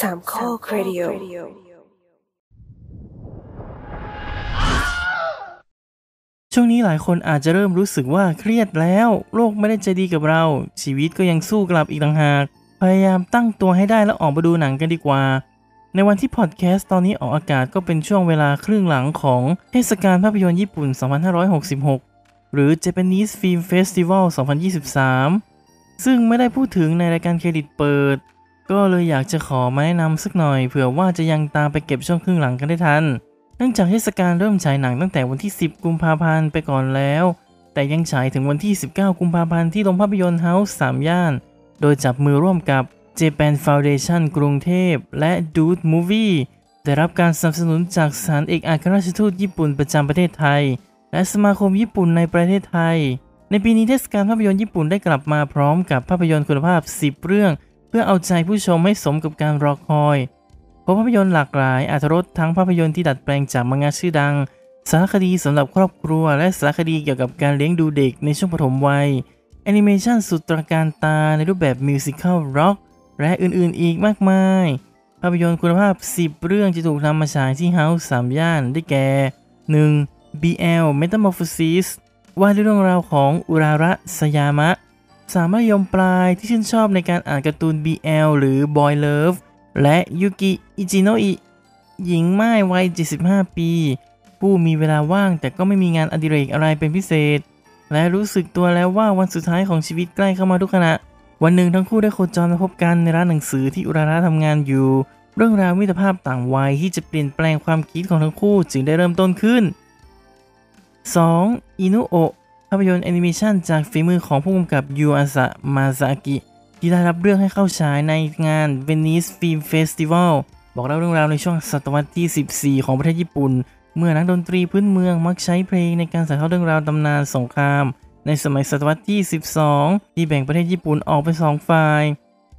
สามข้อครดิโอช่วงนี้หลายคนอาจจะเริ่มรู้สึกว่าเครียดแล้ว โลกไม่ได้ใจดีกับเรา ชีวิตก็ยังสู้กลับอีกต่างหาก พยายามตั้งตัวให้ได้แล้วออกมาดูหนังกันดีกว่า ในวันที่พอดแคสต์ตอนนี้ออกอากาศก็เป็นช่วงเวลาครึ่งหลังของเทศกาลภาพยนตร์ญี่ปุ่น 2566 หรือ Japanese Film Festival 2023 ซึ่งไม่ได้พูดถึงในรายการเครดิตเปิด ก็เลยอยากจะขอมาแนะนำสักหน่อยเผื่อว่าจะยังตามไปเก็บช่วงครึ่งหลังกันได้ทัน เนื่องจากเทศกาลเริ่มฉายหนังตั้งแต่วันที่ 10 กุมภาพันธ์ไปก่อนแล้ว แต่ยังฉายถึงวันที่ 19 กุมภาพันธ์ที่โรงภาพยนตร์เฮาส์3ย่าน โดยจับมือร่วมกับ Japan Foundation กรุงเทพ และ Dude Movie ได้รับการสนับสนุนจากสถานเอกอัครราชทูตญี่ปุ่นประจำประเทศไทย และสมาคมญี่ปุ่นในประเทศไทย ในปีนี้เทศกาลภาพยนตร์ญี่ปุ่นได้กลับมาพร้อมกับภาพยนตร์คุณภาพ 10 เรื่อง เพื่อเอาใจผู้ชมให้สมกับการรอคอยเพราะภาพยนตร์หลากหลายอรรถรสทั้งภาพยนตร์ที่ดัดแปลงจากมังงะชื่อดัง สารคดีสำหรับครอบครัว และสารคดีเกี่ยวกับการเลี้ยงดูเด็กในช่วงปฐมวัยแอนิเมชันสุดตระการตาในรูปแบบ musical rock และอื่นๆอีกมากมาย ภาพยนตร์คุณภาพ 10 เรื่องจะถูกนำมาฉายที่เฮาส์สามย่านได้แก่ 1. BL Metamorphosis ว่าด้วยเรื่องราวของอุราระสยามะ สามมัธยมปลายที่ชื่นชอบในการอ่านการ์ตูน BL หรือ Boy Love และยุกิ อิจิโนอิ หญิงไม่ายวัย 75 ปี ผู้มีเวลาว่างแต่ก็ไม่มีงานอดิเรกอะไรเป็นพิเศษ และรู้สึกตัวแล้วว่าวันสุดท้ายของชีวิตใกล้เข้ามาทุกขณะ วันหนึ่งทั้งคู่ได้โคจรมาพบกันในร้านหนังสือที่อุราระทำงานอยู่ เรื่องราวมิตรภาพต่างวัยที่จะเปลี่ยนแปลงความคิดของทั้งคู่จึงได้เริ่มต้นขึ้น 2. อินุโอะ ภาพยนตร์แอนิเมชันจากฝีมือของผู้กำกับยูอาสะมาซากิ ที่ได้รับเรื่องให้เข้าฉายในงาน Venice Film Festival บอกเล่าเรื่องราวในช่วงศตวรรษที่ 14 ของประเทศญี่ปุ่น เมื่อนักดนตรีพื้นเมืองมักใช้เพลงในการถ่ายทอดเรื่องราวตำนานสงคราม ในสมัยศตวรรษที่ 12 ที่แบ่งประเทศญี่ปุ่นออกเป็นสองฝ่าย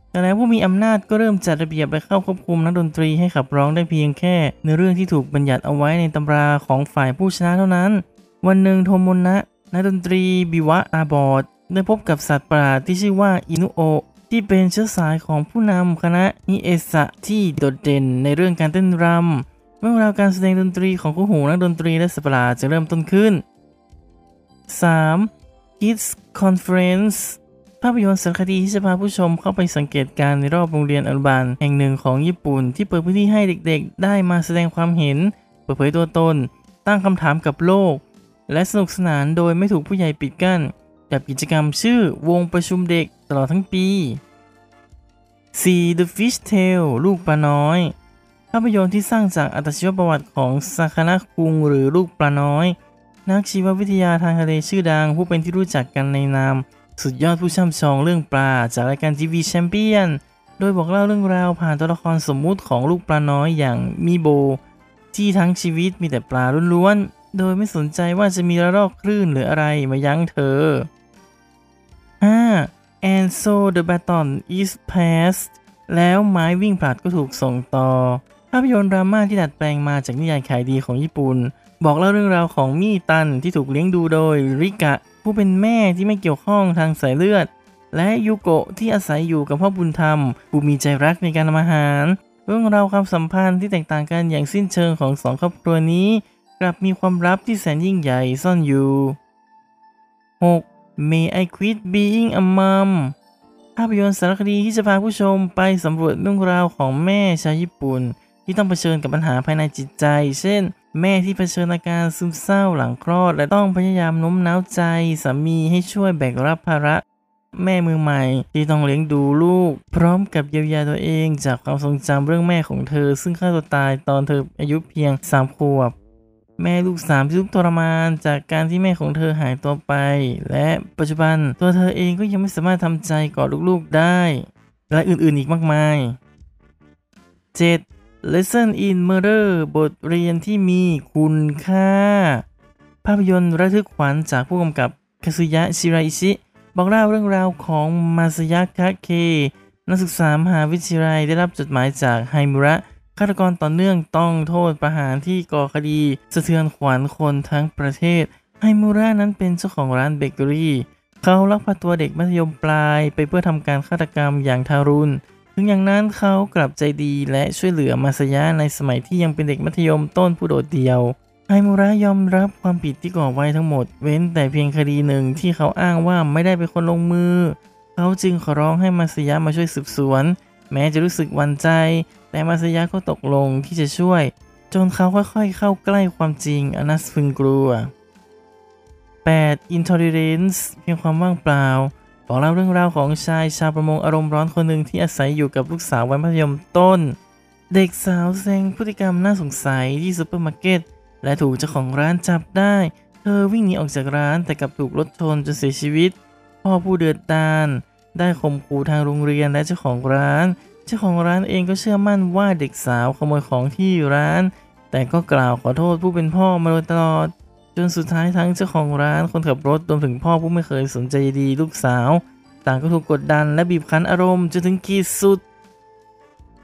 แต่แล้วผู้มีอำนาจก็เริ่มจัดระเบียบไปเข้าควบคุมนักดนตรีให้ขับร้องได้เพียงแค่ในเรื่องที่ถูกบัญญัติเอาไว้ในตำราของฝ่ายผู้ชนะเท่านั้น วันหนึ่งโทโมนะ นักดนตรีบิวะอาบอดได้พบกับสัตว์ประหลาดที่ชื่อว่าอินุโอที่เป็นเชื้อสายของผู้นำคณะนิเอสะที่โดดเด่นในเรื่องการเต้นรำเรื่อราวการแสดงดนตรีของคู่หูนักดนตรีและสัตว์ประหลาดจะเริ่มต้นขึ้น 3. Kids Conference ภาพยนตร์สารคดีที่จะพาผู้ชมเข้าไปสังเกตการณ์ในรอบโรงเรียนอนุบาลแห่งหนึ่งของญี่ปุ่น ที่เปิดพื้นที่ให้เด็กๆ ได้มาแสดงความเห็น เปิดเผยตัวตน ตั้งคำถามกับโลก และสนุกสนานโดยไม่ถูกผู้ใหญ่ปิดกั้น กับกิจกรรมชื่อวงประชุมเด็กตลอดทั้งปี 4. The Fish Tale ลูกปลาน้อย ภาพยนตร์ที่สร้างจากอัตชีวประวัติของซาคานะคุงหรือลูกปลาน้อย นักชีววิทยาทางทะเลชื่อดัง ผู้เป็นที่รู้จักกันในนาม สุดยอดผู้ช่ำชองเรื่องปลา จากรายการทีวีแชมเปี้ยนโดยบอกเล่าเรื่องราวผ่านตัวละครสมมุติของลูกปลาน้อยอย่างมิโบ ที่ทั้งชีวิตมีแต่ปลาล้วนๆ โดยไม่สนใจว่าจะมีระลอกคลื่นหรืออะไรมายั้งเธอ 5. And so the baton is passed แล้วไม้วิ่งผลัดก็ถูกส่งต่อ ภาพยนตร์ดราม่าที่ดัดแปลงมาจากนิยายขายดีของญี่ปุ่น บอกเล่าเรื่องราวของมี่ตันที่ถูกเลี้ยงดูโดยริกะ ผู้เป็นแม่ที่ไม่เกี่ยวข้องทางสายเลือด และยูโกะที่อาศัยอยู่กับพ่อบุญธรรม ผู้มีใจรักในการทำอาหาร เรื่องราวความสัมพันธ์ที่แตกต่างกันอย่างสิ้นเชิงของสองครอบครัวนี้ กลับมีความลับที่แสนยิ่งใหญ่ซ่อนอยู่ 6. May I quit being a mom ภาพยนตร์สารคดีที่จะพาผู้ชมไปสำรวจเรื่องราวของแม่ชาวญี่ปุ่น ที่ต้องเผชิญกับปัญหาภายในจิตใจ เช่น แม่ที่เผชิญอาการซึมเศร้าหลังคลอด และต้องพยายามโน้มน้าวใจสามีให้ช่วยแบกรับภาระแม่มือใหม่ที่ต้องเลี้ยงดูลูก พร้อมกับเยียวยาตัวเองจากความทรงจำเรื่องแม่ของเธอ ซึ่งฆ่าตัวตายตอนเธออายุเพียงสามขวบ แม่ลูกสามที่ทุกทรมาน จากการที่แม่ของเธอหายตัวไป และปัจจุบันตัวเธอเองก็ยังไม่สามารถทำใจกอดลูกๆได้ และอื่นๆอีกมากมาย 7. Lesson in Murder บทเรียนที่มีคุณค่า ภาพยนตร์ระทึกขวัญจากผู้กำกับคาซุยะชิราอิชิ บอกเล่าเรื่องราวของมาซายะคาเค นักศึกษามหาวิทยาลัยได้รับจดหมายจากไฮมุระ ฆาตกรต่อเนื่องต้องโทษประหารที่ก่อคดี สะเทือนขวัญคนทั้งประเทศไฮมูระนั้นเป็นเจ้าของร้านเบเกอรี่ เขาลักพาตัวเด็กมัธยมปลายไปเพื่อทำการฆาตกรรมอย่างทารุณถึถึงอย่างนั้นเขากลับใจดีและช่วยเหลือมาสยะในสมัยที่ยังเป็นเด็กมัธยมต้นผู้โดดเดี่ยวไฮมูระยอมรับความผิดที่ก่อไว้ทั้งหมด เว้นแต่เพียงคดีหนึ่งที่เขาอ้างว่าไม่ได้เป็นคนลงมือ เขาจึงขอร้องให้มาสยะมาช่วยสืบสวน แม้จะรู้สึกหวั่นใจ แต่มาสยะก็ตกลงที่จะช่วย จนเขาค่อยๆ เข้าใกล้ความจริงอันน่าสะพรึงกลัว 8. Intolerance เพียงความว่างเปล่า บอกเล่าเรื่องราวของชายชาวประมงอารมณ์ร้อนคนหนึ่งที่อาศัยอยู่กับลูกสาววัยมัธยมต้น เด็กสาวแสดงพฤติกรรมน่าสงสัยที่ซูเปอร์มาร์เก็ตและถูกเจ้าของร้านจับได้ เธอวิ่งหนีออกจากร้านแต่กลับถูกรถชนจนเสียชีวิต พ่อผู้เดือดดาล ได้ข่มขู่ทางโรงเรียนและเจ้าของร้าน เจ้าของร้านเองก็เชื่อมั่นว่าเด็กสาวขโมยของที่ร้าน แต่ก็กล่าวขอโทษผู้เป็นพ่อมาโดยตลอด จนสุดท้ายทั้งเจ้าของร้านคนขับรถรวมถึงพ่อผู้ไม่เคยสนใจดีลูกสาว ต่างก็ถูกกดดันและบีบคั้นอารมณ์จนถึงขีดสุด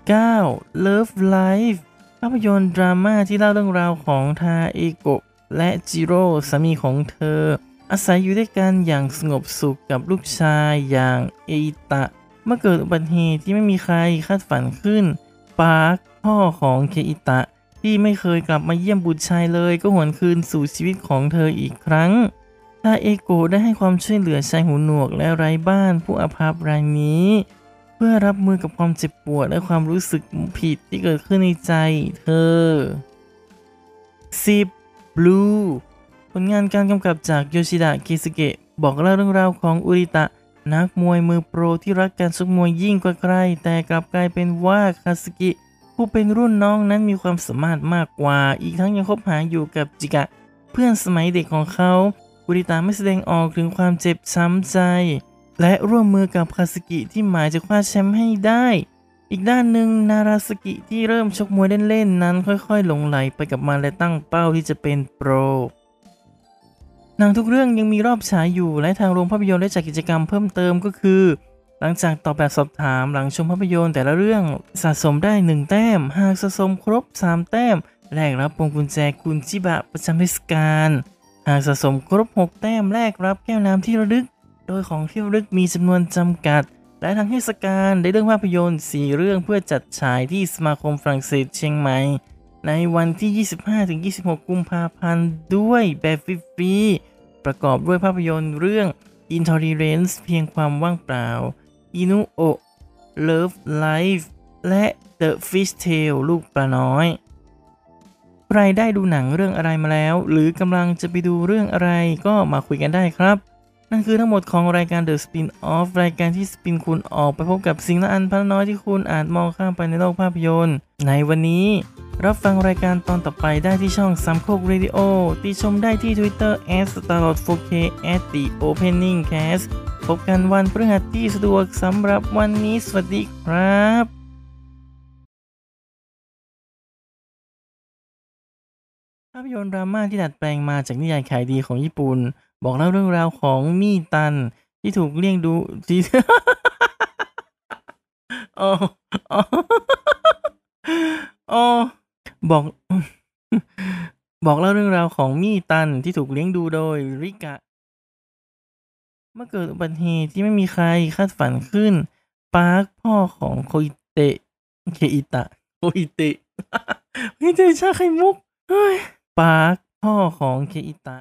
9. Love Life ภาพยนตร์ดราม่าที่เล่าเรื่องราวของทาเอโกะและจิโร่สามีของเธอ อาศัยอยู่ด้วยกันอย่างสงบสุขกับลูกชายอย่างเอิตะ เมื่อเกิดอุบัติเหตุที่ไม่มีใครคาดฝันขึ้น ปาร์คพ่อของเคอิตะ ที่ไม่เคยกลับมาเยี่ยมบุตรชายเลยก็หวนคืนสู่ชีวิตของเธออีกครั้งทาเอโกะได้ให้ความช่วยเหลือชายหูหนวกและไร้บ้านผู้อาภัพรายนี้ เพื่อรับมือกับความเจ็บปวดและความรู้สึกผิดที่เกิดขึ้นในใจเธอ 10. Blue ผลงานการกำกับจากโยชิดะกิสเกะบอกเล่าเรื่องราวของอุริตะ นักมวยมือโปรที่รักการชกมวยยิ่งกว่าใคร แต่กลับกลายเป็นว่าคาสกิ ผู้เป็นรุ่นน้องนั้นมีความสามารถมากกว่า อีกทั้งยังคบหาอยู่กับจิกะ เพื่อนสมัยเด็กของเขา อุริตะไม่แสดงออกถึงความเจ็บช้ำใจ และร่วมมือกับคาสกิที่หมายจะคว้าแชมป์ให้ได้ อีกด้านหนึ่งนาราสกิที่เริ่มชกมวยเล่นๆนั้น ค่อยๆ หลงไหลไปกับมันและตั้งเป้าที่จะเป็นโปร หนังทุกเรื่องยังมีรอบฉายอยู่และทางโรงภาพยนตร์ได้จัดกิจกรรมเพิ่มเติมก็คือ หลังจากตอบแบบสอบถามหลังชมภาพยนตร์แต่ละเรื่องสะสมได้ 1 แต้ม หากสะสมครบ 3 แต้มแลกรับพวงกุญแจคุณจิบะประจำเทศกาลหากสะสมครบ 6 แต้มแลกรับแก้วน้ำที่ระลึก โดยของที่ระลึกมีจำนวนจำกัด และทางเทศกาลได้เรื่องภาพยนตร์ 4 เรื่องเพื่อจัดฉายที่สมาคมฝรั่งเศสเชียงใหม่ ในวันที่ 25-26 กุมภาพันธ์ด้วยแบบฟรีๆประกอบด้วยภาพยนตร์เรื่อง Intolerance เพียงความว่างเปล่าอินุโอ Love Life และ The Fish Tale ลูกปลาน้อย ใครได้ดูหนังเรื่องอะไรมาแล้ว หรือกำลังจะไปดูเรื่องอะไรก็มาคุยกันได้ครับ นั่นคือทั้งหมดของรายการ The Spin Off รายการที่สปินคุณออกไปพบกับสิ่งละอันพันน้อยที่คุณอาจมองข้ามไปในโลกภาพยนตร์ ในวันนี้ รับฟังรายการตอนต่อไปได้ที่ช่องสามโคกเรดิโอติชมได้ที่ Twitter s t a r l o t 4K at the opening cast พบกันวันพฤหัสที่สะดวกสำหรับวันนี้สวัสดีครับภาพยนตร์ดราม่าที่ดัดแปลงมาจากนิยายขายดีของญี่ปุ่น บอกเล่าเรื่องราวของมีตันที่ถูกเลี้ยงดูที่อ๋ออ๋ออ๋อ บอก บอกเล่าเรื่องราวของมีตันที่ถูกเลี้ยงดูโดยริกะ เมื่อเกิดอุบัติเหตุที่ไม่มีใครคาดฝันขึ้น ปาร์คพ่อของโคอิเตะเคอิตะโคอิเตะไม่เจชาไข่มุกเฮ้ยปาร์คพ่อของเคอิตะ